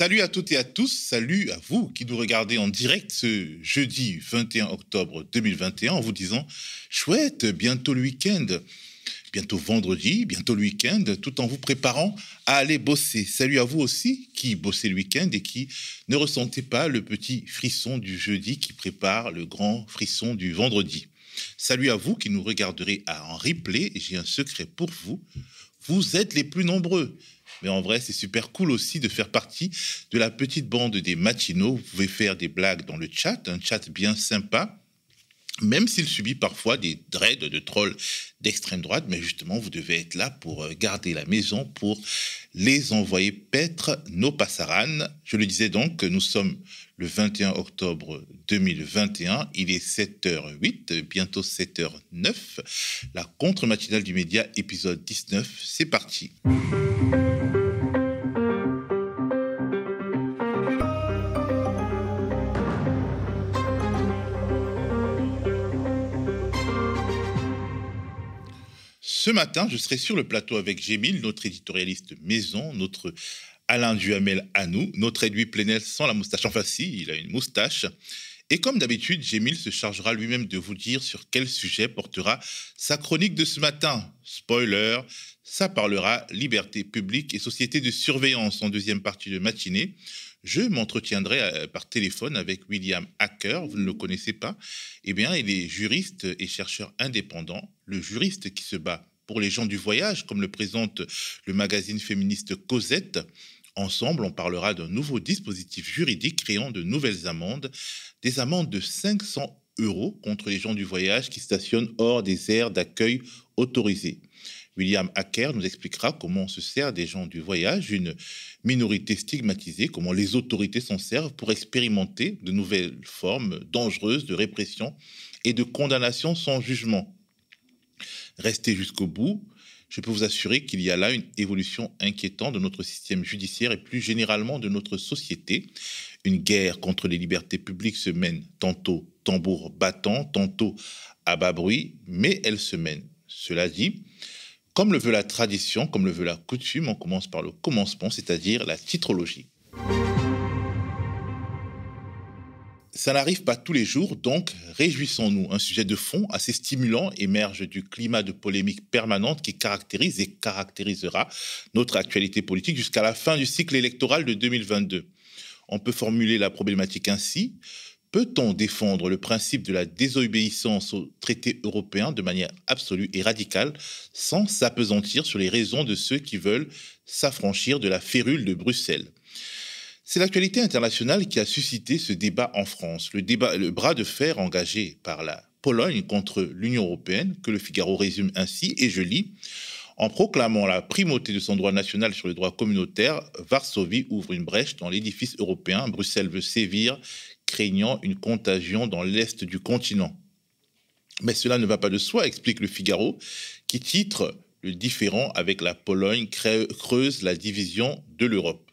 Salut à toutes et à tous, salut à vous qui nous regardez en direct ce jeudi 21 octobre 2021 en vous disant chouette, bientôt le week-end, bientôt vendredi, bientôt le week-end, tout en vous préparant à aller bosser. Salut à vous aussi qui bossez le week-end et qui ne ressentez pas le petit frisson du jeudi qui prépare le grand frisson du vendredi. Salut à vous qui nous regarderez en replay, j'ai un secret pour vous, vous êtes les plus nombreux. Mais en vrai, c'est super cool aussi de faire partie de la petite bande des matinaux. Vous pouvez faire des blagues dans le chat, un chat bien sympa, même s'il subit parfois des dreads de trolls d'extrême droite. Mais justement, vous devez être là pour euh, garder la maison, pour les envoyer paître nos passaranes. Je le disais donc nous sommes le 21 octobre 2021. Il est 7h08, bientôt 7h09. La contre-matinale du média, épisode 19. C'est parti. Ce matin, je serai sur le plateau avec Gémile, notre éditorialiste maison, notre Alain Duhamel à nous, notre Edoui Plenel sans la moustache. Enfin, si, il a une moustache. Et comme d'habitude, Gémile se chargera lui-même de vous dire sur quel sujet portera sa chronique de ce matin. Spoiler, ça parlera liberté publique et société de surveillance en deuxième partie de matinée. Je m'entretiendrai euh, par téléphone avec William Hacker, vous ne le connaissez pas. Eh bien, il est juriste et chercheur indépendant, le juriste qui se bat pour les gens du voyage, comme le présente le magazine féministe Cosette. Ensemble, on parlera d'un nouveau dispositif juridique créant de nouvelles amendes, des amendes de 500 euros contre les gens du voyage qui stationnent hors des aires d'accueil autorisées. William Acker nous expliquera comment on se sert des gens du voyage, une minorité stigmatisée, comment les autorités s'en servent pour expérimenter de nouvelles formes dangereuses de répression et de condamnation sans jugement. Restez jusqu'au bout. Je peux vous assurer qu'il y a là une évolution inquiétante de notre système judiciaire et plus généralement de notre société. Une guerre contre les libertés publiques se mène tantôt tambour battant, tantôt à bas bruit, mais elle se mène. Cela dit, comme le veut la tradition, comme le veut la coutume, on commence par le commencement, c'est-à-dire la titrologie. Ça n'arrive pas tous les jours, donc réjouissons-nous. Un sujet de fond assez stimulant émerge du climat de polémique permanente qui caractérise et caractérisera notre actualité politique jusqu'à la fin du cycle électoral de 2022. On peut formuler la problématique ainsi. Peut-on défendre le principe de la désobéissance aux traités européens de manière absolue et radicale sans s'apesantir sur les raisons de ceux qui veulent s'affranchir de la férule de Bruxelles? C'est l'actualité internationale qui a suscité ce débat en France, le, bras de fer engagé par la Pologne contre l'Union européenne, que le Figaro résume ainsi, et je lis, en proclamant la primauté de son droit national sur le droit communautaire, Varsovie ouvre une brèche dans l'édifice européen, Bruxelles veut sévir, craignant une contagion dans l'est du continent. Mais cela ne va pas de soi, explique le Figaro, qui titre Le différent avec la Pologne creuse la division de l'Europe.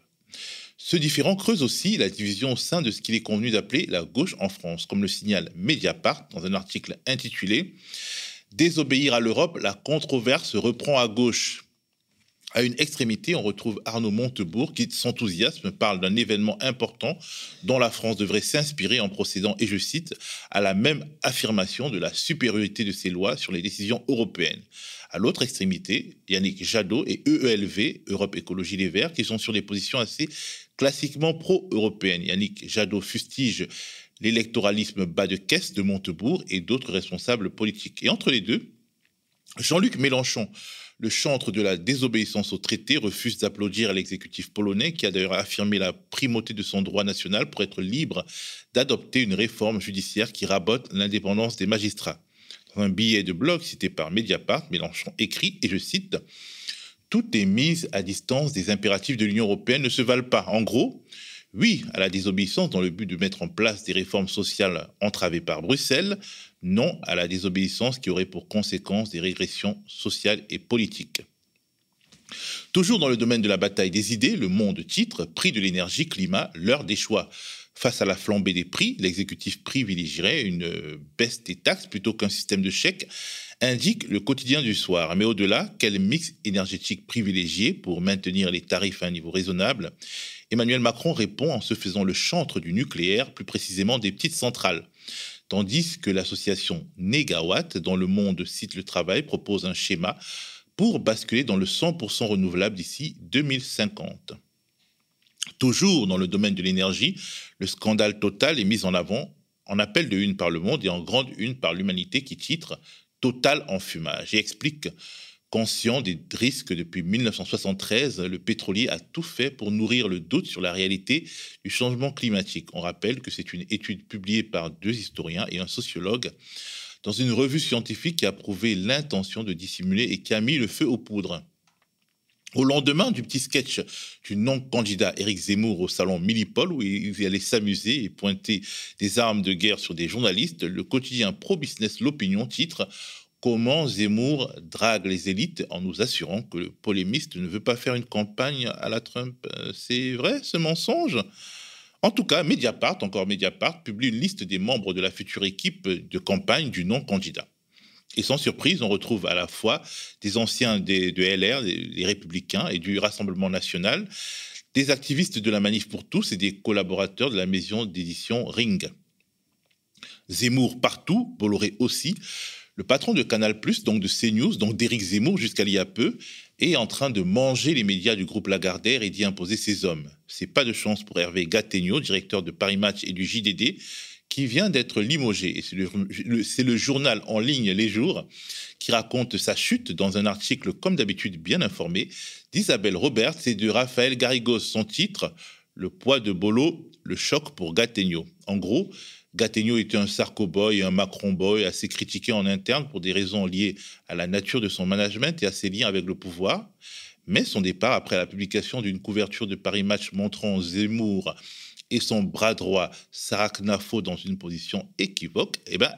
Ce différent creuse aussi la division au sein de ce qu'il est convenu d'appeler la gauche en France, comme le signale Mediapart dans un article intitulé Désobéir à l'Europe, la controverse reprend à gauche. À une extrémité, on retrouve Arnaud Montebourg qui, s'enthousiasme, parle d'un événement important dont la France devrait s'inspirer en procédant, et je cite, à la même affirmation de la supériorité de ses lois sur les décisions européennes. À l'autre extrémité, Yannick Jadot et EELV, Europe Écologie Les Verts, qui sont sur des positions assez classiquement pro-européenne. Yannick Jadot fustige l'électoralisme bas de caisse de Montebourg et d'autres responsables politiques. Et entre les deux, Jean-Luc Mélenchon, le chantre de la désobéissance au traité, refuse d'applaudir l'exécutif polonais qui a d'ailleurs affirmé la primauté de son droit national pour être libre d'adopter une réforme judiciaire qui rabote l'indépendance des magistrats. Dans un billet de blog cité par Mediapart, Mélenchon écrit, et je cite, toutes les mises à distance des impératifs de l'Union européenne ne se valent pas. En gros, oui à la désobéissance dans le but de mettre en place des réformes sociales entravées par Bruxelles, non à la désobéissance qui aurait pour conséquence des régressions sociales et politiques. Toujours dans le domaine de la bataille des idées, le monde titre Prix de l'énergie, climat, l'heure des choix. Face à la flambée des prix, l'exécutif privilégierait une baisse des taxes plutôt qu'un système de chèques indique le quotidien du soir. Mais au-delà, quel mix énergétique privilégié pour maintenir les tarifs à un niveau raisonnable? Emmanuel Macron répond en se faisant le chantre du nucléaire, plus précisément des petites centrales. Tandis que l'association Negawatt, dont le monde cite le travail, propose un schéma pour basculer dans le 100% renouvelable d'ici 2050. Toujours dans le domaine de l'énergie, le scandale total est mis en avant en appel de une par le monde et en grande une par l'humanité qui titre Total en fumage et explique Conscient des risques depuis 1973, le pétrolier a tout fait pour nourrir le doute sur la réalité du changement climatique. On rappelle que c'est une étude publiée par deux historiens et un sociologue dans une revue scientifique qui a prouvé l'intention de dissimuler et qui a mis le feu aux poudres. Au lendemain du petit sketch du non-candidat Éric Zemmour au salon Millipol, où il allait s'amuser et pointer des armes de guerre sur des journalistes, le quotidien pro-business L'Opinion titre Comment Zemmour drague les élites en nous assurant que le polémiste ne veut pas faire une campagne à la Trump. Euh, c'est vrai ce mensonge? En tout cas, Mediapart, encore Mediapart, publie une liste des membres de la future équipe de campagne du non-candidat. Et sans surprise, on retrouve à la fois des anciens de LR, des, Républicains et du Rassemblement national, des activistes de la Manif pour tous et des collaborateurs de la maison d'édition Ring. Zemmour partout, Bolloré aussi. Le patron de Canal+, donc de CNews, donc d'Éric Zemmour jusqu'à il y a peu, est en train de manger les médias du groupe Lagardère et d'y imposer ses hommes. C'est pas de chance pour Hervé Gattegno, directeur de Paris Match et du JDD, qui vient d'être limogé. C'est le, journal en ligne Les Jours qui raconte sa chute dans un article, comme d'habitude, bien informé, d'Isabelle Roberts et de Raphaël Garrigos. Son titre, Le poids de Bolo, le choc pour Gattegno. En gros, Gattegno était un Sarko-boy un Macron-boy assez critiqué en interne pour des raisons liées à la nature de son management et à ses liens avec le pouvoir. Mais son départ, après la publication d'une couverture de Paris Match montrant Zemmour et son bras droit, Sarah Knafo, dans une position équivoque, eh ben,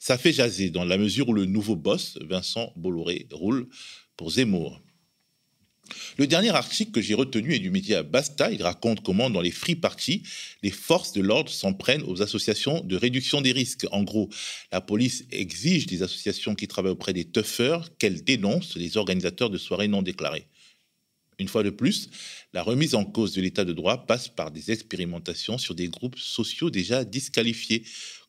ça fait jaser dans la mesure où le nouveau boss, Vincent Bolloré, roule pour Zemmour. Le dernier article que j'ai retenu est du média Basta. Il raconte comment, dans les free parties, les forces de l'ordre s'en prennent aux associations de réduction des risques. En gros, la police exige des associations qui travaillent auprès des tuffers qu'elles dénoncent les organisateurs de soirées non déclarées. Une fois de plus, la remise en cause de l'état de droit passe par des expérimentations sur des groupes sociaux déjà disqualifiés,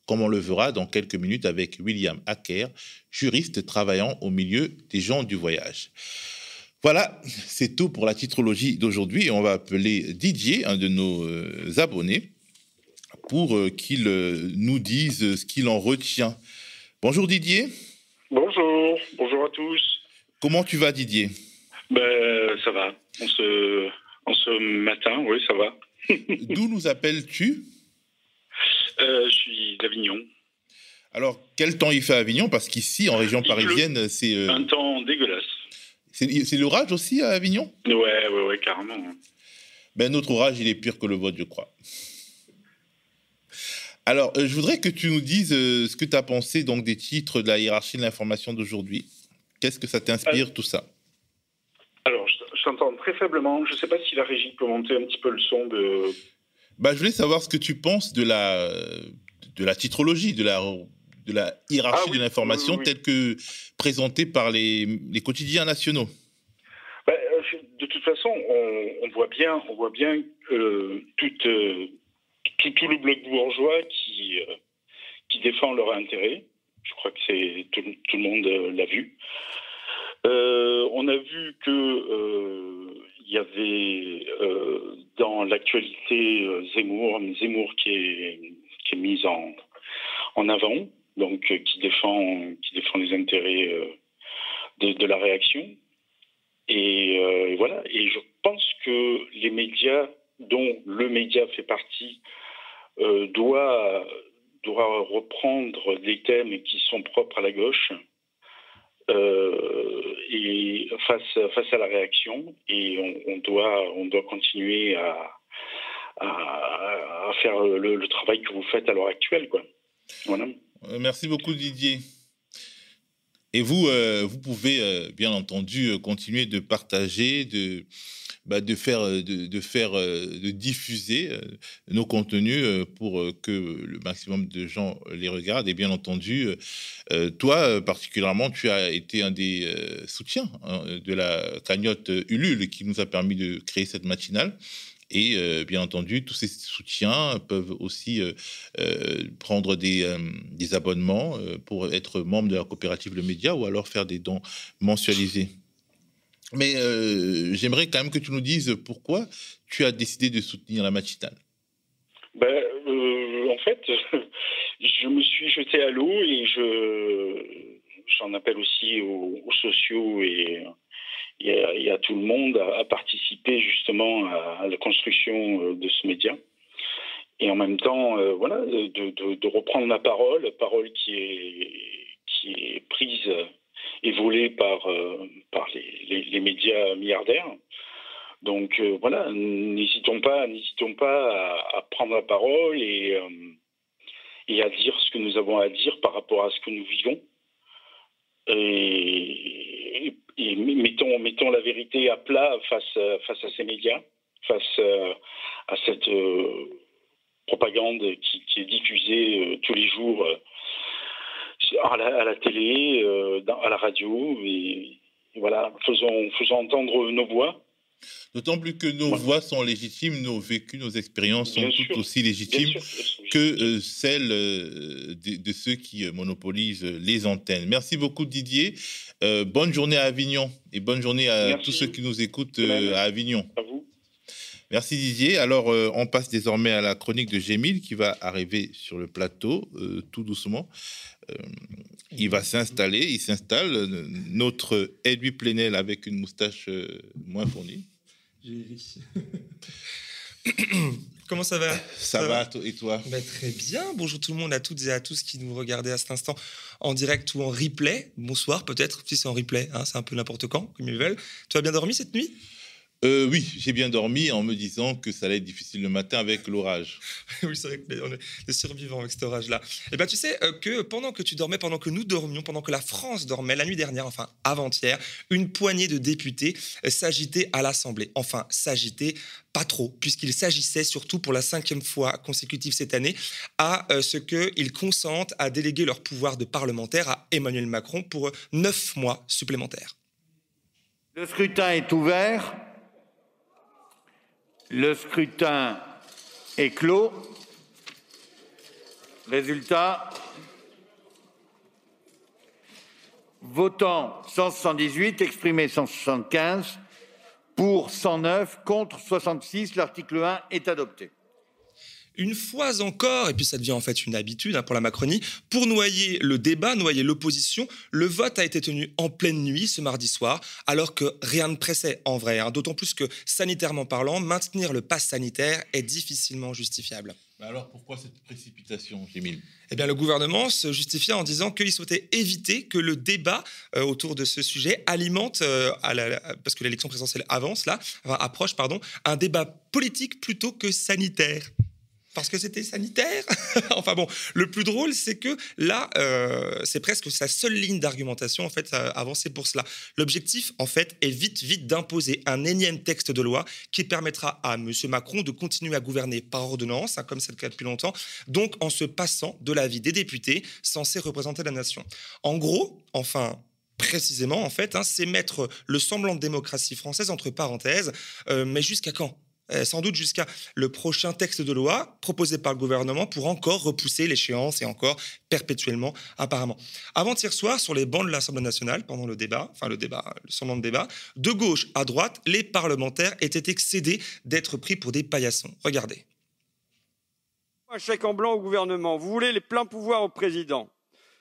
comme on le verra dans quelques minutes avec William Acker, juriste travaillant au milieu des gens du voyage. Voilà, c'est tout pour la titrologie d'aujourd'hui et on va appeler Didier, un de nos euh, abonnés, pour euh, qu'il euh, nous dise ce qu'il en retient. Bonjour Didier. Bonjour, bonjour à tous. Comment tu vas Didier? Ben, ça va. En ce, en ce matin, oui, ça va. D'où nous appelles-tu? Euh, Je suis d'Avignon. Alors, quel temps il fait à Avignon? Parce qu'ici, en région parisienne, c'est. Euh, Un temps dégueulasse. C'est l'orage aussi à Avignon? Ouais, ouais, ouais, carrément. Ben, notre orage, il est pire que le vôtre, je crois. Alors, euh, je voudrais que tu nous dises ce que tu as pensé donc, des titres de la hiérarchie de l'information d'aujourd'hui. Qu'est-ce que ça t'inspire, tout ça? Alors, je t'entends très faiblement. Je ne sais pas si la régie peut monter un petit peu le son de. Bah, je voulais savoir ce que tu penses de la, de la titrologie, de la, de la hiérarchie ah de l'information telle que présentée par les, les quotidiens nationaux. Bah, euh, de toute façon, on, voit bien, on voit bien euh, tout, tout, le bloc bourgeois qui, euh, qui défend leur intérêt. Je crois que c'est tout, tout, le monde l'a vu. Euh, on a vu que euh, y avait euh, dans l'actualité Zemmour, Zemmour qui est, qui est mise en, avant, donc qui défend, les intérêts de, la réaction. Et voilà. Et je pense que les médias, dont le média fait partie, doit, doit reprendre des thèmes qui sont propres à la gauche euh, face, face à la réaction, et on, doit, on doit continuer à, à, faire le, travail que vous faites à l'heure actuelle. Quoi. Voilà. Euh, merci beaucoup Didier. Et vous, euh, vous pouvez bien entendu continuer de partager, de, bah, de faire, euh, euh, de diffuser euh, nos contenus pour que le maximum de gens les regardent. Et bien entendu, toi particulièrement, tu as été un des soutiens hein, de la cagnotte Ulule qui nous a permis de créer cette matinale. Et bien entendu, tous ces soutiens peuvent aussi prendre des abonnements pour être membre de la coopérative Le Média ou alors faire des dons mensualisés. Mais j'aimerais quand même que tu nous dises pourquoi tu as décidé de soutenir la matinale. Ben, en fait, je me suis jeté à l'eau et je j'en appelle aussi aux, sociaux et, à, tout le monde à, participer justement à, la construction euh, de ce média. Et en même temps, euh, voilà, de, reprendre la parole, parole qui est, qui est prise et volée par, euh, par les, médias milliardaires. Donc voilà, n'hésitons pas, n'hésitons pas à, prendre la parole et, et à dire ce que nous avons à dire par rapport à ce que nous vivons et, mettons, mettons la vérité à plat face, face à ces médias, face à cette euh, propagande qui, est diffusée euh, tous les jours euh, à la, à la télé, à la radio. Et, voilà, faisons, faisons entendre nos voix D'autant plus que nos voix sont légitimes, nos vécus, nos expériences sont toutes aussi légitimes que euh, celles euh, de, ceux qui euh, monopolisent les antennes. Merci beaucoup Didier. bonne journée à Avignon et bonne journée à tous ceux qui nous écoutent à Avignon. À vous. Merci Didier. Alors on passe désormais à la chronique de Gémile qui va arriver sur le plateau tout doucement. il va s'installer, il s'installe. Notre Edwy Plenel avec une moustache moins fournie. Comment ça va? Ça, va, et toi? Bah, Très bien. Bonjour tout le monde, à toutes et à tous qui nous regardez à cet instant en direct ou en replay. Bonsoir peut-être, si c'est en replay, hein, c'est un peu n'importe quand, comme ils veulent. Tu as bien dormi cette nuit? Euh, oui, j'ai bien dormi en me disant que ça allait être difficile le matin avec l'orage. oui, c'est vrai qu'on est des survivants avec cet orage-là. Eh bien, tu sais euh, que pendant que tu dormais, pendant que nous dormions, pendant que la France dormait, la nuit dernière, enfin avant-hier, une poignée de députés euh, s'agitaient à l'Assemblée. Enfin, s'agitaient pas trop, puisqu'il s'agissait surtout pour la cinquième fois consécutive cette année à ce qu'ils consentent à déléguer leur pouvoir de parlementaire à Emmanuel Macron pour neuf mois supplémentaires. Le scrutin est ouvert. Le scrutin est clos. Résultat. Votant 178, exprimé 175, pour 109, contre 66. L'article 1 est adopté une fois encore, et puis ça devient en fait une habitude hein, pour la Macronie, pour noyer le débat, noyer l'opposition, le vote a été tenu en pleine nuit ce mardi soir, alors que rien ne pressait en vrai, hein. d'autant plus que sanitairement parlant, maintenir le pass sanitaire est difficilement justifiable. alors pourquoi cette précipitation, Jémile eh bien, le gouvernement se justifiait en disant qu'il souhaitait éviter que le débat euh, autour de ce sujet alimente, euh, parce que l'élection présidentielle avance là, approche, pardon, un débat politique plutôt que sanitaire parce que c'était sanitaire. enfin bon, le plus drôle, c'est que là, euh, c'est presque sa seule ligne d'argumentation, en fait, avancer pour cela. L'objectif, en fait, est vite, vite d'imposer un énième texte de loi qui permettra à M. Macron de continuer à gouverner par ordonnance, hein, comme c'est le cas depuis longtemps, donc en se passant de l'avis des députés censés représenter la nation. En gros, enfin, précisément, en fait, hein, c'est mettre le semblant de démocratie française entre parenthèses, euh, mais jusqu'à quand? euh, sans doute jusqu'à le prochain texte de loi proposé par le gouvernement pour encore repousser l'échéance et encore perpétuellement apparemment. Avant-hier soir, sur les bancs de l'Assemblée nationale, pendant le débat, enfin le débat, le semblant de débat, de gauche à droite, les parlementaires étaient excédés d'être pris pour des paillassons. Regardez. Un chèque en blanc au gouvernement. Vous voulez les pleins pouvoirs au président.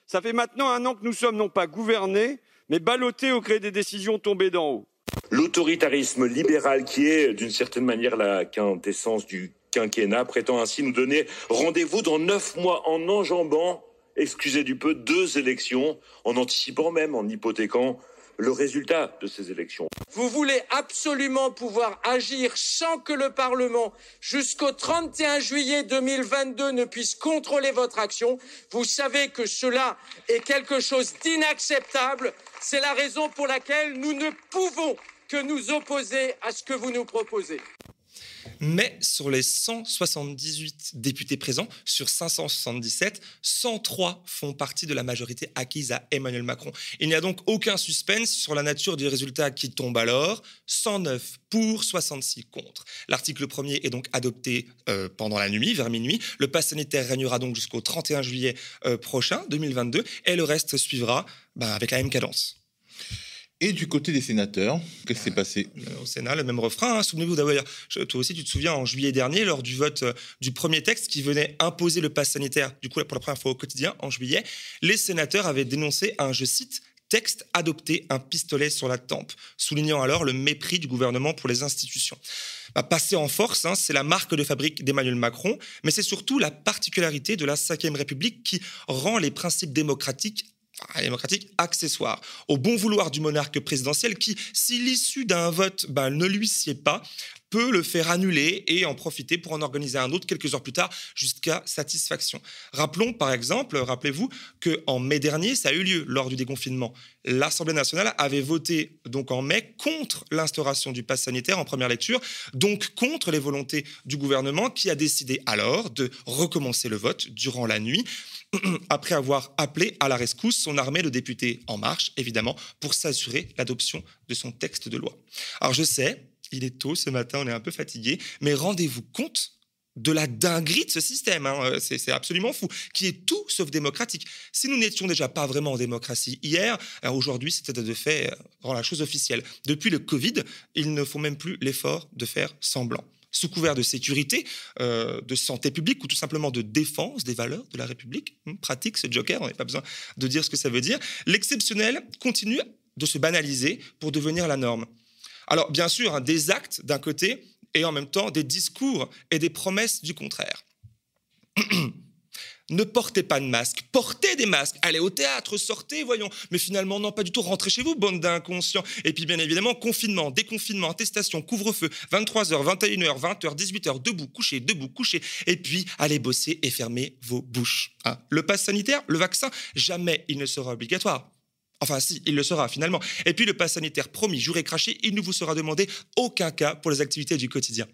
Ça fait maintenant un an que nous sommes non pas gouvernés, mais ballottés au gré des décisions tombées d'en haut. L'autoritarisme libéral, qui est d'une certaine manière la quintessence du quinquennat, prétend ainsi nous donner rendez-vous dans neuf mois en enjambant, excusez du peu, deux élections, en anticipant même, en hypothéquant le résultat de ces élections. Vous voulez absolument pouvoir agir sans que le Parlement, jusqu'au 31 juillet 2022, ne puisse contrôler votre action. Vous savez que cela est quelque chose d'inacceptable. C'est la raison pour laquelle nous ne pouvons que nous opposer à ce que vous nous proposez. Mais sur les 178 députés présents, sur 577, 103 font partie de la majorité acquise à Emmanuel Macron. Il n'y a donc aucun suspense sur la nature du résultat qui tombe alors. 109 pour, 66 contre. L'article 1er est donc adopté euh, pendant la nuit, vers minuit. Le pass sanitaire régnera donc jusqu'au 31 juillet euh, prochain, 2022, et le reste suivra ben, avec la même cadence. Et du côté des sénateurs, qu'est-ce qui s'est passé euh, Au Sénat, le même refrain. Hein. Souvenez-vous d'ailleurs, toi aussi, tu te souviens, en juillet dernier, lors du vote euh, du premier texte qui venait imposer le pass sanitaire, du coup, pour la première fois au quotidien, en juillet, les sénateurs avaient dénoncé un, je cite, texte adopté un pistolet sur la tempe, soulignant alors le mépris du gouvernement pour les institutions. Bah, passer en force, hein, c'est la marque de fabrique d'Emmanuel Macron, mais c'est surtout la particularité de la Ve République qui rend les principes démocratiques démocratique accessoire au bon vouloir du monarque présidentiel qui, si l'issue d'un vote ben, ne lui sied pas, peut le faire annuler et en profiter pour en organiser un autre quelques heures plus tard jusqu'à satisfaction. Rappelons par exemple, rappelez-vous qu'en mai dernier, ça a eu lieu lors du déconfinement. L'Assemblée nationale avait voté donc en mai contre l'instauration du pass sanitaire en première lecture, donc contre les volontés du gouvernement qui a décidé alors de recommencer le vote durant la nuit après avoir appelé à la rescousse son armée de députés En Marche, évidemment, pour s'assurer l'adoption de son texte de loi. Alors je sais, il est tôt ce matin, on est un peu fatigué, mais rendez-vous compte de la dinguerie de ce système. Hein. C'est absolument fou, qui est tout sauf démocratique. Si nous n'étions déjà pas vraiment en démocratie hier, aujourd'hui, c'était de fait rend la chose officielle. Depuis le Covid, il ne faut même plus l'effort de faire semblant sous couvert de sécurité, euh, de santé publique ou tout simplement de défense des valeurs de la République. Hum, pratique ce joker, on n'a pas besoin de dire ce que ça veut dire. L'exceptionnel continue de se banaliser pour devenir la norme. Alors bien sûr, hein, des actes d'un côté et en même temps des discours et des promesses du contraire. Ne portez pas de masque, portez des masques, allez au théâtre, sortez, voyons. Mais finalement, non, pas du tout, rentrez chez vous, bande d'inconscients. Et puis, bien évidemment, confinement, déconfinement, attestation, couvre-feu, 23h, 21h, 20h, 18h, debout, couché, debout, couché. Et puis, allez bosser et fermez vos bouches. Hein. Le pass sanitaire, le vaccin, jamais il ne sera obligatoire. Enfin, si, il le sera finalement. Et puis, le pass sanitaire, promis, juré, craché, il ne vous sera demandé aucun cas pour les activités du quotidien.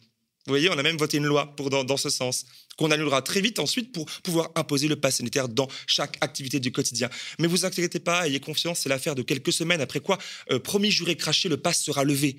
Vous voyez, on a même voté une loi pour dans, ce sens, qu'on annulera très vite ensuite pour pouvoir imposer le pass sanitaire dans chaque activité du quotidien. Mais vous inquiétez pas, ayez confiance, c'est l'affaire de quelques semaines, après quoi, euh, promis, juré, craché, le pass sera levé.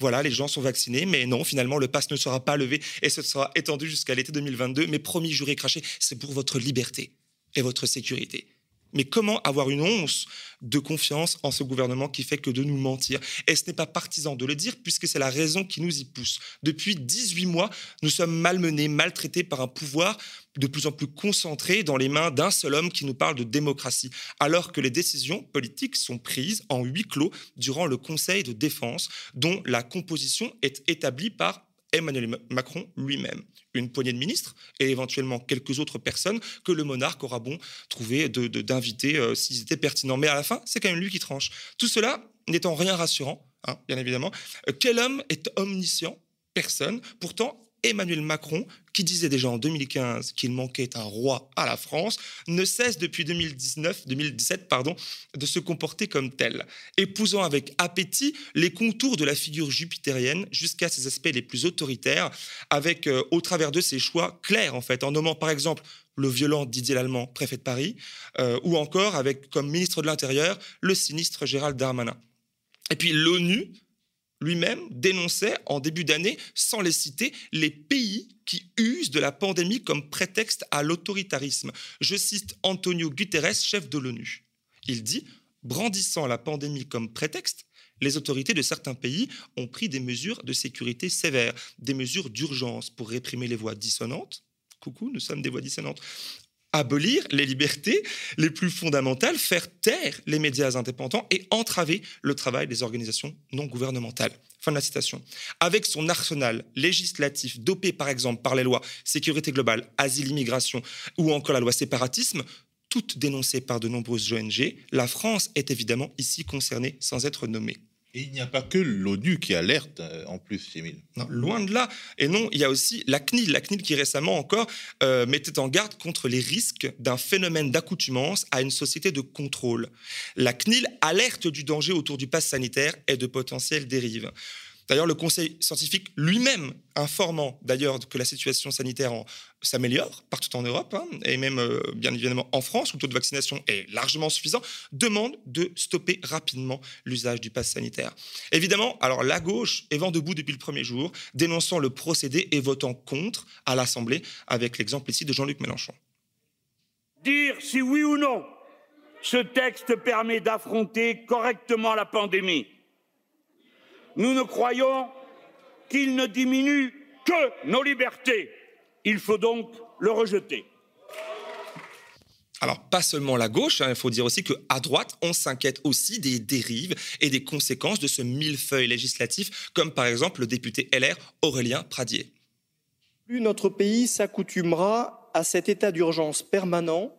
Voilà, les gens sont vaccinés, mais non, finalement, le pass ne sera pas levé et ce sera étendu jusqu'à l'été 2022. Mais promis, juré, craché, c'est pour votre liberté et votre sécurité. Mais comment avoir une once de confiance en ce gouvernement qui fait que de nous mentir? Et ce n'est pas partisan de le dire, puisque c'est la raison qui nous y pousse. Depuis 18 mois, nous sommes malmenés, maltraités par un pouvoir de plus en plus concentré dans les mains d'un seul homme qui nous parle de démocratie, alors que les décisions politiques sont prises en huis clos durant le Conseil de défense, dont la composition est établie par Emmanuel Macron lui-même, une poignée de ministres et éventuellement quelques autres personnes que le monarque aura bon trouvé d'inviter de, euh, s'ils étaient pertinents. Mais à la fin, c'est quand même lui qui tranche. Tout cela n'étant rien rassurant, hein, bien évidemment. Euh, quel homme est omniscient? Personne. Pourtant, Emmanuel Macron, qui disait déjà en 2015 qu'il manquait un roi à la France, ne cesse depuis 2019, 2017 pardon, de se comporter comme tel, épousant avec appétit les contours de la figure jupitérienne jusqu'à ses aspects les plus autoritaires, avec euh, au travers de ses choix clairs en fait, en nommant par exemple le violent Didier Lallemand, préfet de Paris, euh, ou encore avec comme ministre de l'Intérieur le sinistre Gérald Darmanin. Et puis l'ONU lui-même dénonçait en début d'année, sans les citer, les pays qui usent de la pandémie comme prétexte à l'autoritarisme. Je cite Antonio Guterres, chef de l'ONU. Il dit, brandissant la pandémie comme prétexte, les autorités de certains pays ont pris des mesures de sécurité sévères, des mesures d'urgence pour réprimer les voix dissonantes. Coucou, nous sommes des voix dissonantes abolir les libertés les plus fondamentales, faire taire les médias indépendants et entraver le travail des organisations non gouvernementales. Fin de la citation. Avec son arsenal législatif dopé par exemple par les lois sécurité globale, asile, immigration ou encore la loi séparatisme, toutes dénoncées par de nombreuses ONG, la France est évidemment ici concernée sans être nommée. Et il n'y a pas que l'ONU qui alerte euh, en plus, Émile. loin de là. Et non, il y a aussi la CNIL, la CNIL qui récemment encore euh, mettait en garde contre les risques d'un phénomène d'accoutumance à une société de contrôle. La CNIL alerte du danger autour du pass sanitaire et de potentielles dérives. D'ailleurs, le Conseil scientifique lui-même, informant d'ailleurs que la situation sanitaire s'améliore partout en Europe, hein, et même euh, bien évidemment en France, où le taux de vaccination est largement suffisant, demande de stopper rapidement l'usage du pass sanitaire. Évidemment, alors la gauche est vent debout depuis le premier jour, dénonçant le procédé et votant contre à l'Assemblée, avec l'exemple ici de Jean-Luc Mélenchon. Dire si oui ou non ce texte permet d'affronter correctement la pandémie nous ne croyons qu'il ne diminue que nos libertés. Il faut donc le rejeter. Alors, pas seulement la gauche, hein, il faut dire aussi qu'à droite, on s'inquiète aussi des dérives et des conséquences de ce millefeuille législatif, comme par exemple le député LR Aurélien Pradier. Plus notre pays s'accoutumera à cet état d'urgence permanent,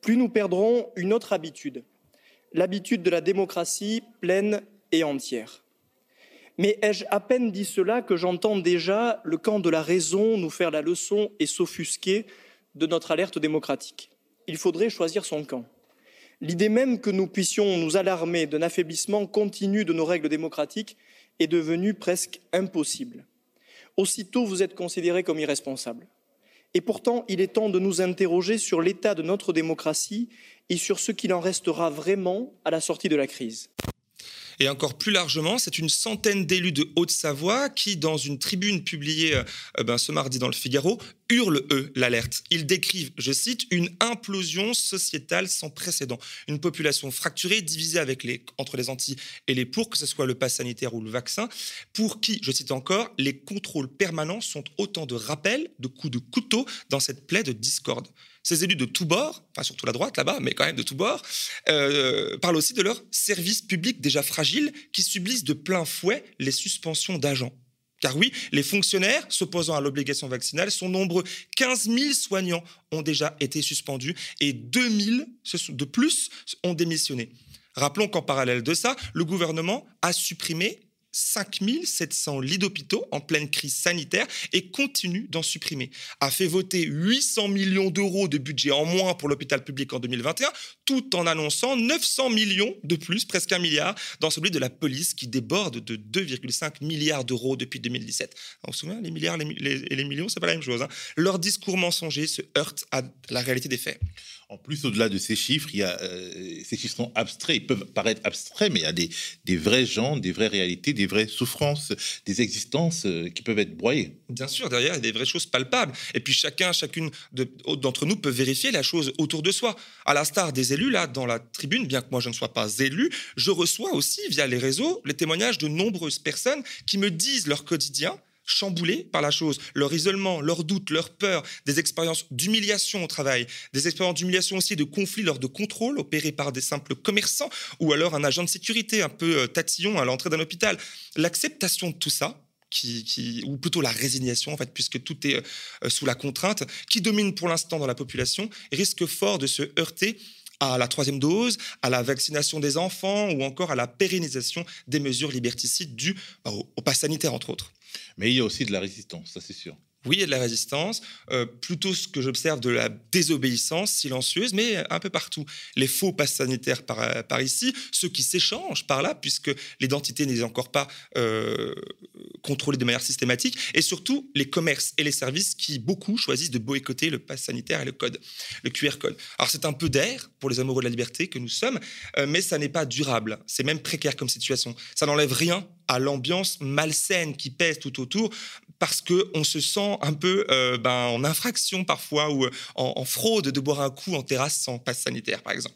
plus nous perdrons une autre habitude, l'habitude de la démocratie pleine et entière. Mais ai-je à peine dit cela que j'entends déjà le camp de la raison nous faire la leçon et s'offusquer de notre alerte démocratique? Il faudrait choisir son camp. L'idée même que nous puissions nous alarmer d'un affaiblissement continu de nos règles démocratiques est devenue presque impossible. Aussitôt, vous êtes considéré comme irresponsable. Et pourtant, il est temps de nous interroger sur l'état de notre démocratie et sur ce qu'il en restera vraiment à la sortie de la crise. Et encore plus largement, c'est une centaine d'élus de Haute-Savoie qui, dans une tribune publiée euh, ben, ce mardi dans le Figaro, hurlent, eux, l'alerte. Ils décrivent, je cite, une implosion sociétale sans précédent. Une population fracturée, divisée entre les anti et les pour, que ce soit le pass sanitaire ou le vaccin, pour qui, je cite encore, les contrôles permanents sont autant de rappels, de coups de couteau dans cette plaie de discorde. Ces élus de tous bords, enfin surtout la droite là-bas, mais quand même de tous bords, euh, parlent aussi de leurs services publics déjà fragiles qui subissent de plein fouet les suspensions d'agents. Car oui, les fonctionnaires s'opposant à l'obligation vaccinale sont nombreux. 15 000 soignants ont déjà été suspendus et 2 000 de plus ont démissionné. Rappelons qu'en parallèle de ça, le gouvernement a supprimé 5700 lits d'hôpitaux en pleine crise sanitaire et continue d'en supprimer. A fait voter 800 millions d'euros de budget en moins pour l'hôpital public en 2021, tout en annonçant 900 millions de plus, presque un milliard, dans celui de la police qui déborde de 2,5 milliards d'euros depuis 2017. On se souvient, les milliards et les, millions, c'est pas la même chose. Hein. Leur discours mensonger se heurte à la réalité des faits. En plus, au-delà de ces chiffres, il y a, euh, ces chiffres sont abstraits, ils peuvent paraître abstraits, mais il y a des, des vrais gens, des vraies réalités, vraies souffrances, des existences euh, qui peuvent être broyées. Bien sûr, derrière, il y a des vraies choses palpables. Et puis chacun, chacune d'entre nous peut vérifier la chose autour de soi. À l'instar des élus, là, dans la tribune, bien que moi je ne sois pas élu, je reçois aussi, via les réseaux, les témoignages de nombreuses personnes qui me disent leur quotidien chamboulés par la chose, leur isolement, leurs doutes, leurs peurs, des expériences d'humiliation au travail, des expériences d'humiliation aussi de conflits lors de contrôles opérés par des simples commerçants ou alors un agent de sécurité un peu euh, tatillon à l'entrée d'un hôpital. L'acceptation de tout ça, ou plutôt la résignation, en fait, puisque tout est euh, sous la contrainte, qui domine pour l'instant dans la population, risque fort de se heurter à la troisième dose, à la vaccination des enfants ou encore à la pérennisation des mesures liberticides dues bah, au, au pass sanitaire, entre autres. Mais il y a aussi de la résistance, ça c'est sûr. Oui, il y a de la résistance, euh, plutôt ce que j'observe de la désobéissance silencieuse, mais un peu partout. Les faux passes sanitaires par, euh, ici, ceux qui s'échangent par là, puisque l'identité n'est encore pas euh, contrôlée de manière systématique, et surtout les commerces et les services qui, beaucoup, choisissent de boycotter le pass sanitaire et le code, le QR code. Alors c'est un peu d'air pour les amoureux de la liberté que nous sommes, mais ça n'est pas durable, c'est même précaire comme situation. Ça n'enlève rien à l'ambiance malsaine qui pèse tout autour, parce qu'on se sent un peu euh, ben, en infraction parfois ou euh, en, fraude de boire un coup en terrasse sans passe sanitaire, par exemple.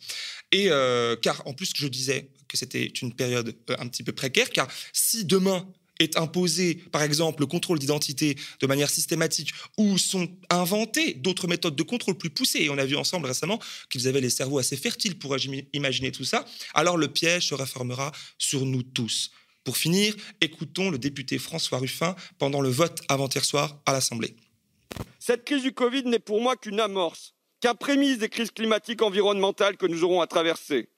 Et euh, car en plus, je disais que c'était une période un petit peu précaire, car si demain est imposé, par exemple, le contrôle d'identité de manière systématique, ou sont inventées d'autres méthodes de contrôle plus poussées, et on a vu ensemble récemment qu'ils avaient les cerveaux assez fertiles pour imaginer tout ça, alors le piège se réformera sur nous tous. Pour finir, écoutons le député François Ruffin pendant le vote avant-hier soir à l'Assemblée. Cette crise du Covid n'est pour moi qu'une amorce, qu'un prémisse des crises climatiques environnementales que nous aurons à traverser.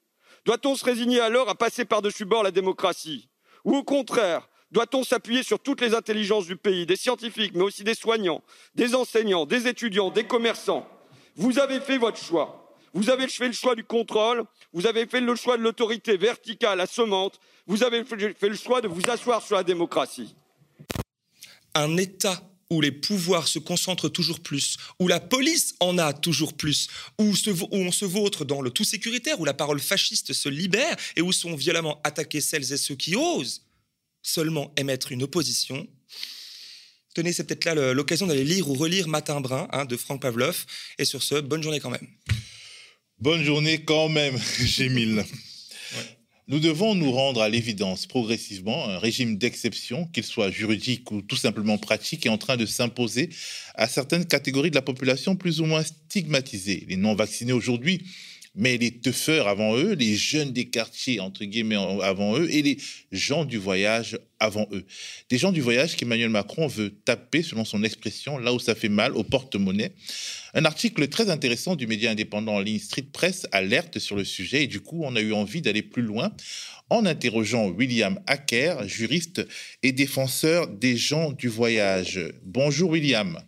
Doit-on se résigner alors à passer par-dessus bord la démocratie? Ou au contraire, doit-on s'appuyer sur toutes les intelligences du pays, des scientifiques, mais aussi des soignants, des enseignants, des étudiants, des commerçants? Vous avez fait votre choix. Vous avez fait le choix du contrôle, vous avez fait le choix de l'autorité verticale, assommante, vous avez fait le choix de vous asseoir sur la démocratie. Un État où les pouvoirs se concentrent toujours plus, où la police en a toujours plus, où, on se vautre dans le tout sécuritaire, où la parole fasciste se libère et où sont violemment attaqués celles et ceux qui osent seulement émettre une opposition. Tenez, c'est peut-être là l'occasion d'aller lire ou relire Matin Brun hein, de Franck Pavlov. Et sur ce, bonne journée quand même. Bonne journée quand même, Gémile. Nous devons nous rendre à l'évidence progressivement. Un régime d'exception, qu'il soit juridique ou tout simplement pratique, est en train de s'imposer à certaines catégories de la population plus ou moins stigmatisées. Les non-vaccinés aujourd'hui mais les teufeurs avant eux, les jeunes des quartiers, entre guillemets, avant eux, et les gens du voyage avant eux. Des gens du voyage qu'Emmanuel Macron veut taper, selon son expression, là où ça fait mal, au porte-monnaie. Un article très intéressant du média indépendant en ligne Street Press alerte sur le sujet, et du coup, on a eu envie d'aller plus loin en interrogeant William Acker, juriste et défenseur des gens du voyage. Bonjour William.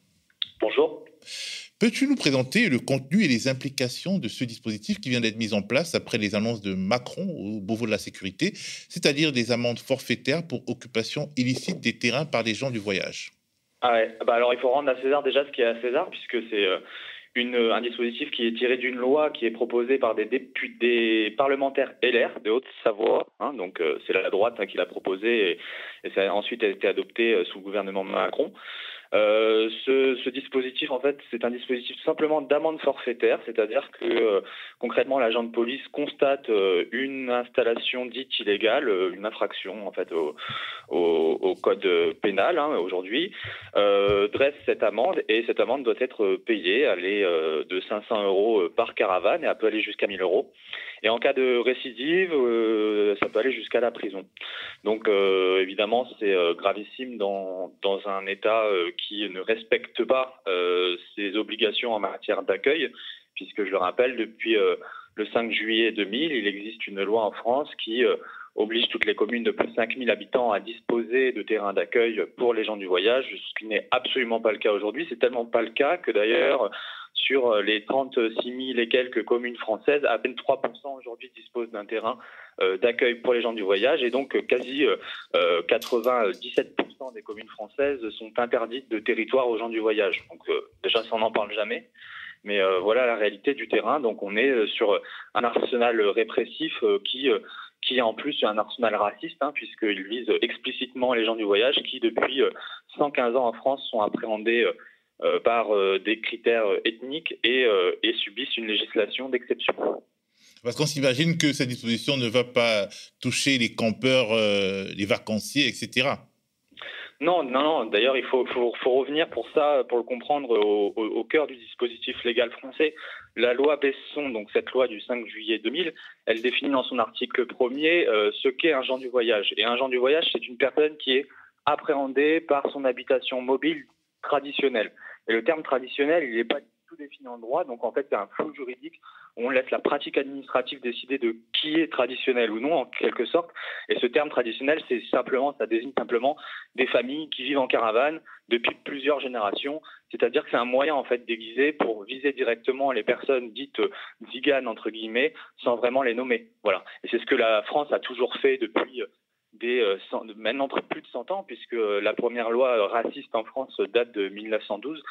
Bonjour. Peux-tu nous présenter le contenu et les implications de ce dispositif qui vient d'être mis en place après les annonces de Macron au Beauvau de la sécurité, c'est-à-dire des amendes forfaitaires pour occupation illicite des terrains par des gens du voyage? Ah ouais. bah alors il faut rendre à César déjà ce qui est à César, puisque c'est euh, un dispositif qui est tiré d'une loi qui est proposée par des parlementaires LR de Haute-Savoie. Hein, donc euh, c'est la droite hein, qui l'a proposé et, et, ça a ensuite été adopté euh, sous le gouvernement Macron. Euh, ce, dispositif, en fait, c'est un dispositif simplement d'amende forfaitaire, c'est-à-dire que euh, concrètement, l'agent de police constate euh, une installation dite illégale, une infraction en fait au, code pénal hein, aujourd'hui, dresse cette amende et cette amende doit être payée, aller de 500 euros par caravane et elle peut aller jusqu'à 1000 euros. Et en cas de récidive, ça peut aller jusqu'à la prison. Donc évidemment, c'est gravissime dans, dans un État qui ne respectent pas euh, ses obligations en matière d'accueil, puisque je le rappelle, depuis euh, le 5 juillet 2000, il existe une loi en France qui euh, oblige toutes les communes de plus de 5000 habitants à disposer de terrains d'accueil pour les gens du voyage, ce qui n'est absolument pas le cas aujourd'hui. C'est tellement pas le cas que d'ailleurs, sur les 36 000 et quelques communes françaises, à peine 3% aujourd'hui disposent d'un terrain d'accueil pour les gens du voyage et donc quasi 97% des communes françaises sont interdites de territoire aux gens du voyage. Donc déjà, ça on n'en parle jamais. Mais voilà la réalité du terrain. Donc on est sur un arsenal répressif qui qui est en plus un arsenal raciste, hein, puisqu'il vise explicitement les gens du voyage qui, depuis 115 ans en France, sont appréhendés euh, par des critères ethniques et, subissent une législation d'exception. Parce qu'on s'imagine que cette disposition ne va pas toucher les campeurs, euh, les vacanciers, etc. Non, non, non. D'ailleurs, il faut, revenir pour ça, pour le comprendre, au, cœur du dispositif légal français. La loi Besson, donc cette loi du 5 juillet 2000, elle définit dans son article premier euh, ce qu'est un genre du voyage. Et un genre du voyage, c'est une personne qui est appréhendée par son habitation mobile traditionnelle. Et le terme traditionnel, il n'est pas tout défini en droit, donc en fait, c'est un flou juridique on laisse la pratique administrative décider de qui est traditionnel ou non, en quelque sorte. Et ce terme traditionnel, c'est simplement, ça désigne simplement des familles qui vivent en caravane depuis plusieurs générations. C'est-à-dire que c'est un moyen, en fait, déguisé pour viser directement les personnes dites ziganes, entre guillemets, sans vraiment les nommer. Voilà. Et c'est ce que la France a toujours fait depuis des, euh, maintenant plus de 100 ans, puisque la première loi raciste en France date de 1912.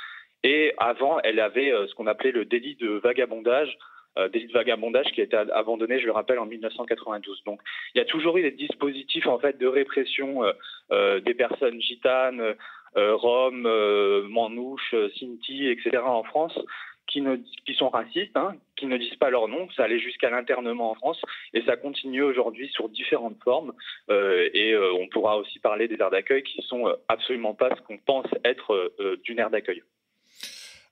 Et avant, elle avait euh, ce qu'on appelait le délit de vagabondage, euh, délit de vagabondage qui a été abandonné, je le rappelle, en 1992. Donc, il y a toujours eu des dispositifs en fait de répression euh, des personnes gitanes, roms, manouches, sinti, etc. en France. Qui, sont racistes, hein, qui ne disent pas leur nom, ça allait jusqu'à l'internement en France, et ça continue aujourd'hui sur différentes formes. Et on pourra aussi parler des aires d'accueil qui sont absolument pas ce qu'on pense être d'une aire d'accueil.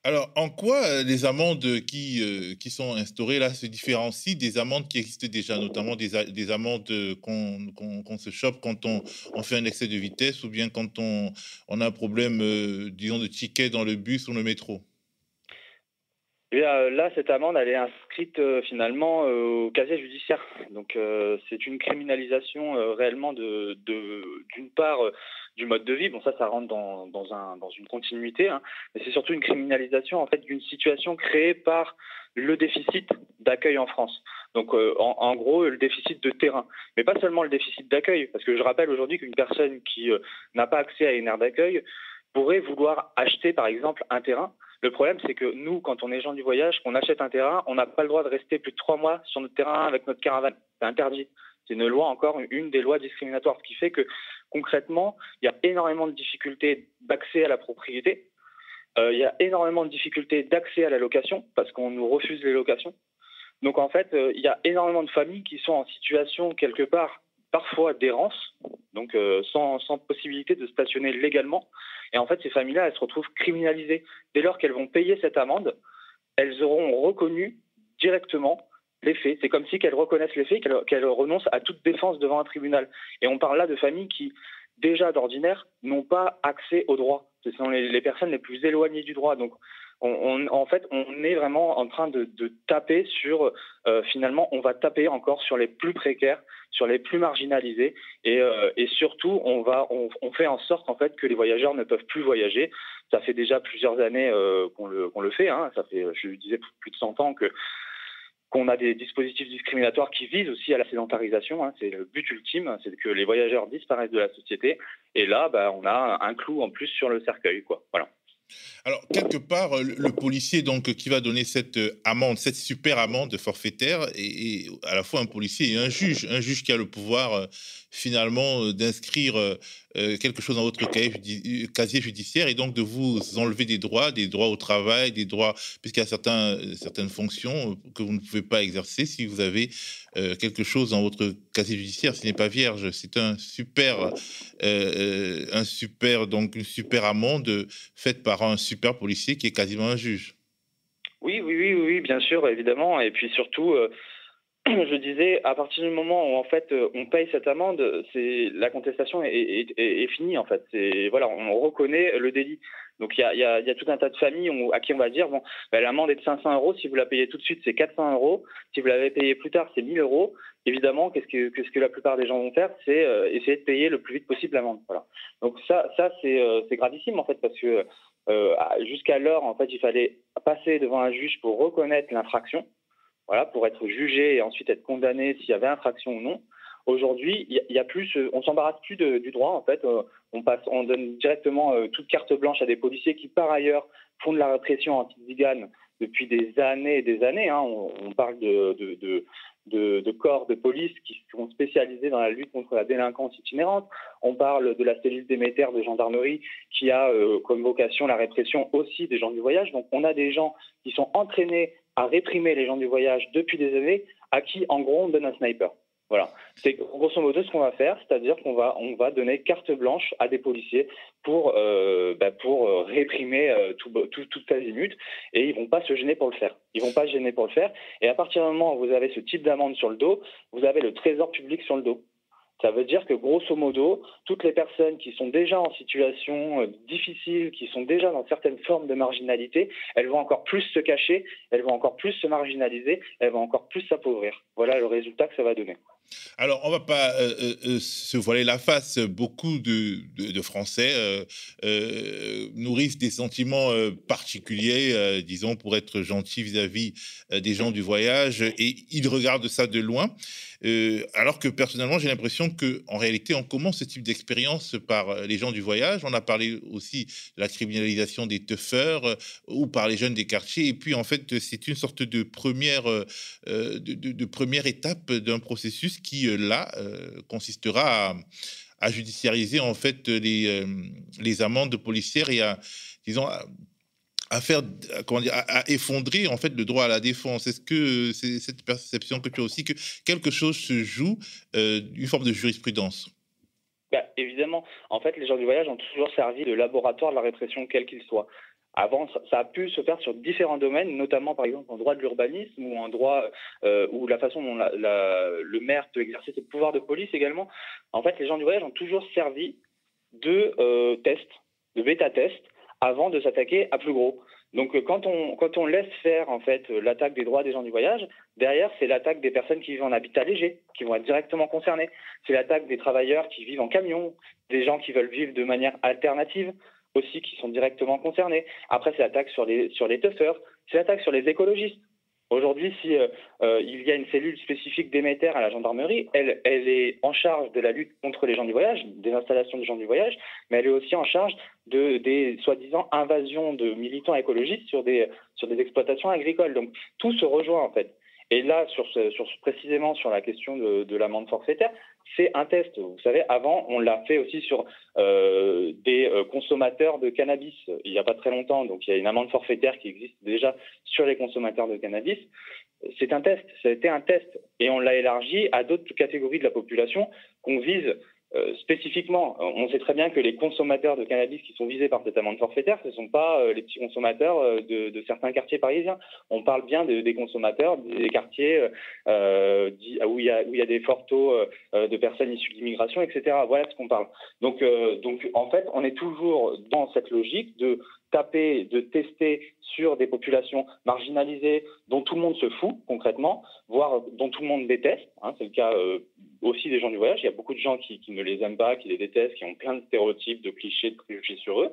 Alors, en quoi euh, les amendes qui, euh, qui sont instaurées là se différencient des amendes qui existent déjà, notamment des, des amendes qu'on qu se chope quand on, fait un excès de vitesse ou bien quand on, on a un problème, euh, disons, de ticket dans le bus ou le métro? Et euh, là, cette amende, elle est inscrite euh, finalement euh, au casier judiciaire. Donc, c'est une criminalisation réellement de, d'une part du mode de vie. Bon, ça, ça rentre dans, dans, un, dans une continuité, hein. mais c'est surtout une criminalisation en fait d'une situation créée par le déficit d'accueil en France. Donc, euh, en, gros, le déficit de terrain. Mais pas seulement le déficit d'accueil, parce que je rappelle aujourd'hui qu'une personne qui euh, n'a pas accès à une aire d'accueil pourrait vouloir acheter, par exemple, un terrain. Le problème, c'est que nous, quand on est gens du voyage, qu'on achète un terrain, on n'a pas le droit de rester plus de trois mois sur notre terrain avec notre caravane. C'est interdit. C'est une loi, encore une des lois discriminatoires, ce qui fait que concrètement, il y a énormément de difficultés d'accès à la propriété. Euh, il y a énormément de difficultés d'accès à la location parce qu'on nous refuse les locations. Donc en fait, euh, il y a énormément de familles qui sont en situation quelque part parfois d'errance, donc euh, sans, sans, possibilité de stationner légalement. Et en fait, ces familles-là, elles se retrouvent criminalisées. Dès lors qu'elles vont payer cette amende, elles auront reconnu directement les faits. C'est comme si qu'elles reconnaissent les faits, qu'elles renoncent à toute défense devant un tribunal. Et on parle là de familles qui, déjà d'ordinaire, n'ont pas accès au droit. Ce sont les, personnes les plus éloignées du droit. Donc, en fait, on est vraiment en train de, taper sur, euh, finalement, on va taper encore sur les plus précaires, sur les plus marginalisés, et, euh, surtout, on va, on, fait en sorte en fait que les voyageurs ne peuvent plus voyager. Ça fait déjà plusieurs années euh, qu'on le, le, fait. Hein. Ça fait, je disais, plus de 100 ans que qu'on a des dispositifs discriminatoires qui visent aussi à la sédentarisation. Hein. c'est le but ultime, c'est que les voyageurs disparaissent de la société. Et là, bah, on a un clou en plus sur le cercueil. Alors, quelque part, euh, le, policier donc qui va donner cette euh, amende, cette super amende forfaitaire, est, à la fois un policier et un juge, un juge qui a le pouvoir euh, finalement d'inscrire quelque chose dans votre casier judiciaire et donc de vous enlever des droits, des droits au travail, des droits, puisqu'il y a certaines fonctions que vous ne pouvez pas exercer si vous avez quelque chose dans votre casier judiciaire, ce n'est pas vierge. C'est un super, un super, donc une super amende faite par un super policier qui est quasiment un juge. Oui, oui, oui, oui, bien sûr, évidemment. Et puis surtout, euh, je disais, à partir du moment où en fait on paye cette amende, la contestation est, finie en fait. On reconnaît le délit. Donc il y a, tout un tas de familles à qui on va dire bon, ben, l'amende est de 500 euros. Si vous la payez tout de suite, c'est 400 euros. Si vous l'avez payé plus tard, c'est 1000 euros. Évidemment, qu'est-ce que, la plupart des gens vont faire, c'est euh, essayer de payer le plus vite possible l'amende. Voilà. Donc ça, euh, c'est gravissime en fait parce que euh, jusqu'à l'heure, en fait, il fallait passer devant un juge pour reconnaître l'infraction, voilà, pour être jugé et ensuite être condamné s'il y avait infraction ou non. Aujourd'hui, il y, a plus, on s'embarrasse plus du droit. En fait, euh, on donne directement euh, toute carte blanche à des policiers qui, par ailleurs, font de la répression anti-zigane depuis des années et des années. Hein. On, parle de, corps de police qui sont spécialisés dans la lutte contre la délinquance itinérante. On parle de la cellule d'émetteurs de gendarmerie qui a euh, comme vocation la répression aussi des gens du voyage. Donc on a des gens qui sont entraînés à réprimer les gens du voyage depuis des années, à qui en gros on donne un sniper. Voilà, c'est grosso modo ce qu'on va faire, c'est-à-dire qu'on va on va donner carte blanche à des policiers pour euh, bah, euh, réprimer euh, tout, tout et ils vont pas se gêner pour le faire. Ils vont pas se gêner pour le faire et à partir du moment où vous avez ce type d'amende sur le dos, vous avez le trésor public sur le dos. Ça veut dire que grosso modo, toutes les personnes qui sont déjà en situation euh, difficile, qui sont déjà dans certaines formes de marginalité, elles vont encore plus se cacher, elles vont encore plus se marginaliser, elles vont encore plus s'appauvrir. Voilà le résultat que ça va donner. Alors, on va pas euh, euh, euh, se voiler la face. Beaucoup de, Français nourrissent des sentiments particuliers, disons, pour être gentils vis-à-vis des gens du voyage, et ils regardent ça de loin. alors que personnellement, j'ai l'impression que, en réalité, on commence ce type d'expérience par les gens du voyage. On a parlé aussi de la criminalisation des teufeurs ou par les jeunes des quartiers. Et puis, en fait, c'est une sorte de première, de première étape d'un processus qui, euh, là, euh, consistera à, judiciariser en fait les, euh, les amendes policières et à, disons, à, faire, comment dire, à, effondrer en fait le droit à la défense. Est-ce que c'est cette perception que tu as aussi que quelque chose se joue, une forme de jurisprudence? Bah, évidemment, en fait, les gens du voyage ont toujours servi de laboratoire de la répression, quel qu'il soit. Avant, ça a pu se faire sur différents domaines, notamment par exemple en droit de l'urbanisme ou en droit euh, ou la façon dont le maire peut exercer ses pouvoirs de police également. En fait, les gens du voyage ont toujours servi de euh, tests, de bêta-tests, avant de s'attaquer à plus gros. Donc euh, quand on, quand on laisse faire en fait euh, l'attaque des droits des gens du voyage, derrière c'est l'attaque des personnes qui vivent en habitat léger, qui vont être directement concernées. C'est l'attaque des travailleurs qui vivent en camion, des gens qui veulent vivre de manière alternative aussi qui sont directement concernés. Après c'est l'attaque sur les sur les tuffers, c'est l'attaque sur les écologistes. Aujourd'hui, si euh, euh, il y a une cellule spécifique d'émetteurs à la gendarmerie, elle, est en charge de la lutte contre les gens du voyage, des installations des gens du voyage, mais elle est aussi en charge de, des soi-disant invasions de militants écologistes sur sur des exploitations agricoles. Donc tout se rejoint en fait. Et là, sur, précisément sur la question de, de l'amende forfaitaire, c'est un test. Vous savez, avant, on l'a fait aussi sur euh, des euh, consommateurs de cannabis il n'y a pas très longtemps. Donc, il y a une amende forfaitaire qui existe déjà sur les consommateurs de cannabis. C'est un test. Ça a été un test. Et on l'a élargi à d'autres catégories de la population qu'on vise euh, spécifiquement, on sait très bien que les consommateurs de cannabis qui sont visés par cette amende forfaitaire, ce ne sont pas euh, les petits consommateurs euh, de, certains quartiers parisiens. On parle bien de, des consommateurs des quartiers où il, y a, où il y a des forts taux de personnes issues de l'immigration, etc. Voilà ce qu'on parle. Donc, donc, en fait, on est toujours dans cette logique de taper, de tester sur des populations marginalisées dont tout le monde se fout concrètement, voire dont tout le monde déteste. Hein, c'est le cas euh, aussi des gens du voyage. Il y a beaucoup de gens qui, ne les aiment pas, qui les détestent, qui ont plein de stéréotypes, de clichés, de préjugés sur eux.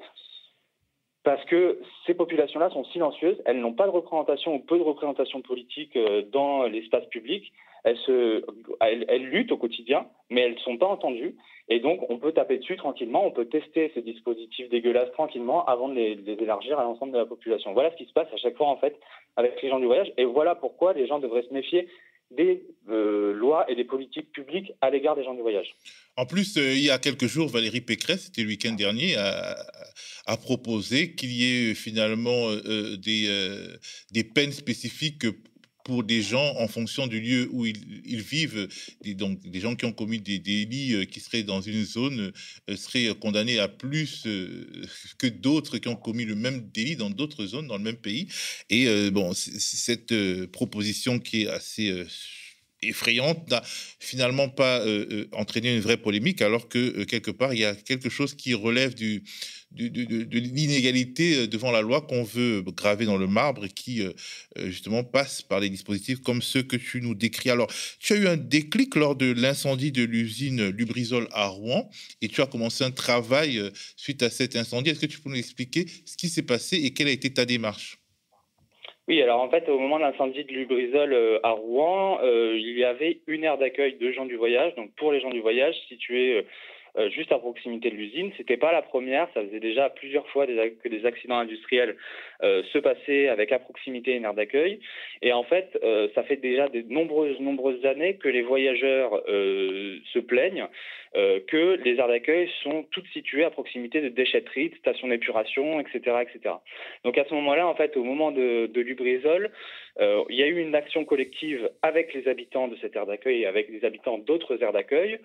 Parce que ces populations-là sont silencieuses, elles n'ont pas de représentation ou peu de représentation politique euh, dans l'espace public. Elles, luttent au quotidien, mais elles ne sont pas entendues. Et donc, on peut taper dessus tranquillement, on peut tester ces dispositifs dégueulasses tranquillement avant de les élargir à l'ensemble de la population. Voilà ce qui se passe à chaque fois, en fait, avec les gens du voyage. Et voilà pourquoi les gens devraient se méfier des euh, lois et des politiques publiques à l'égard des gens du voyage. En plus, euh, il y a quelques jours, Valérie Pécresse, c'était le week-end dernier, a, proposé qu'il y ait finalement euh, des, des peines spécifiques pour des gens en fonction du lieu où ils, vivent. Des, donc, des gens qui ont commis des délits euh, qui seraient dans une zone euh, seraient condamnés à plus euh, que d'autres qui ont commis le même délit dans d'autres zones, dans le même pays. Et bon, cette proposition qui est assez effrayante n'a finalement pas entraîné une vraie polémique, alors que quelque part, il y a quelque chose qui relève du, de, l'inégalité devant la loi qu'on veut graver dans le marbre et qui justement passe par des dispositifs comme ceux que tu nous décris. Alors, tu as eu un déclic lors de l'incendie de l'usine Lubrizol à Rouen et tu as commencé un travail suite à cet incendie. Est-ce que tu peux nous expliquer ce qui s'est passé et quelle a été ta démarche? Oui, alors en fait, au moment de l'incendie de Lubrizol euh, à Rouen, euh, il y avait une aire d'accueil de gens du voyage, donc pour les gens du voyage, située euh, juste à proximité de l'usine. C'était pas la première, ça faisait déjà plusieurs fois que des accidents industriels euh, se passaient avec à proximité une aire d'accueil. Et en fait, euh, ça fait déjà de nombreuses, nombreuses années que les voyageurs se plaignent que les aires d'accueil sont toutes situées à proximité de déchetteries, de stations d'épuration, etc., etc. Donc à ce moment-là, en fait, au moment de, de Lubrizol, il y a eu une action collective avec les habitants de cette aire d'accueil et avec les habitants d'autres aires d'accueil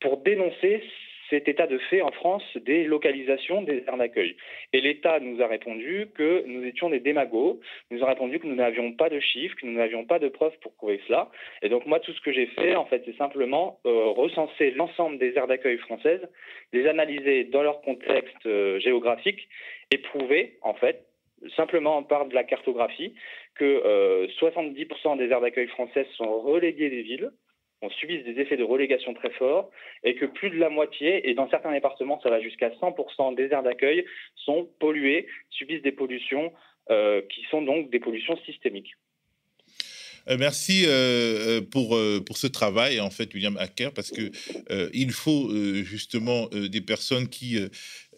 pour dénoncer cet état de fait en France des localisations des aires d'accueil. Et l'État nous a répondu que nous étions des démagos, nous a répondu que nous n'avions pas de chiffres, que nous n'avions pas de preuves pour prouver cela. Et donc moi, tout ce que j'ai fait, en fait, c'est simplement euh, recenser l'ensemble des aires d'accueil françaises, les analyser dans leur contexte euh, géographique et prouver, en fait, simplement par de la cartographie, que euh, 70% des aires d'accueil françaises sont reléguées des villes, on subisse des effets de relégation très forts et que plus de la moitié, et dans certains départements ça va jusqu'à 100% des aires d'accueil, sont polluées, subissent des pollutions euh, qui sont donc des pollutions systémiques. Euh, merci euh, pour, pour ce travail, en fait, William Hacker, parce que euh, il faut justement des personnes qui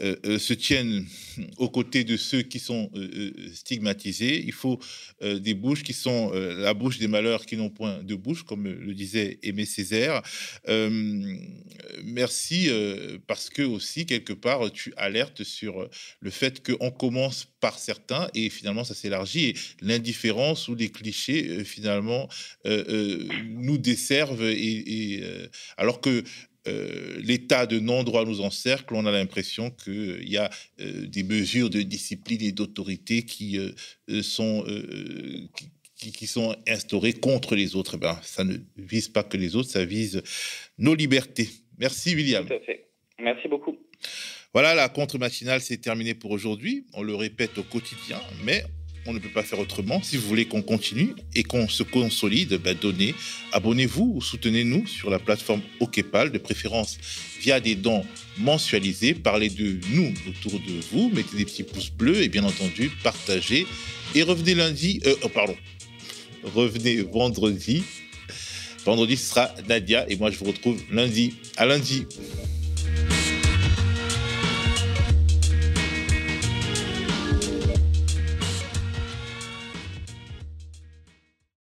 se tiennent aux côtés de ceux qui sont stigmatisés. Il faut des bouches qui sont la bouche des malheurs qui n'ont point de bouche, comme le disait Aimé Césaire. merci parce que aussi, quelque part, tu alertes sur le fait qu'on commence par certains et finalement ça s'élargit et l'indifférence ou les clichés finalement euh, euh, nous desservent et, euh, alors que euh, l'état de non-droit nous encercle, on a l'impression qu'il y a euh, des mesures de discipline et d'autorité qui euh, sont qui, qui, sont instaurées contre les autres. Ben, ça ne vise pas que les autres, ça vise nos libertés. Merci William. Tout à fait. Merci beaucoup. Voilà, la contre-matinale, c'est terminé pour aujourd'hui. On le répète au quotidien, mais on ne peut pas faire autrement. Si vous voulez qu'on continue et qu'on se consolide, bah, donnez, abonnez-vous ou soutenez-nous sur la plateforme OKPAL, de préférence via des dons mensualisés. Parlez de nous autour de vous, mettez des petits pouces bleus et bien entendu, partagez. Et revenez lundi, euh, oh, pardon, revenez vendredi. Vendredi, ce sera Nadia et moi je vous retrouve lundi. À lundi.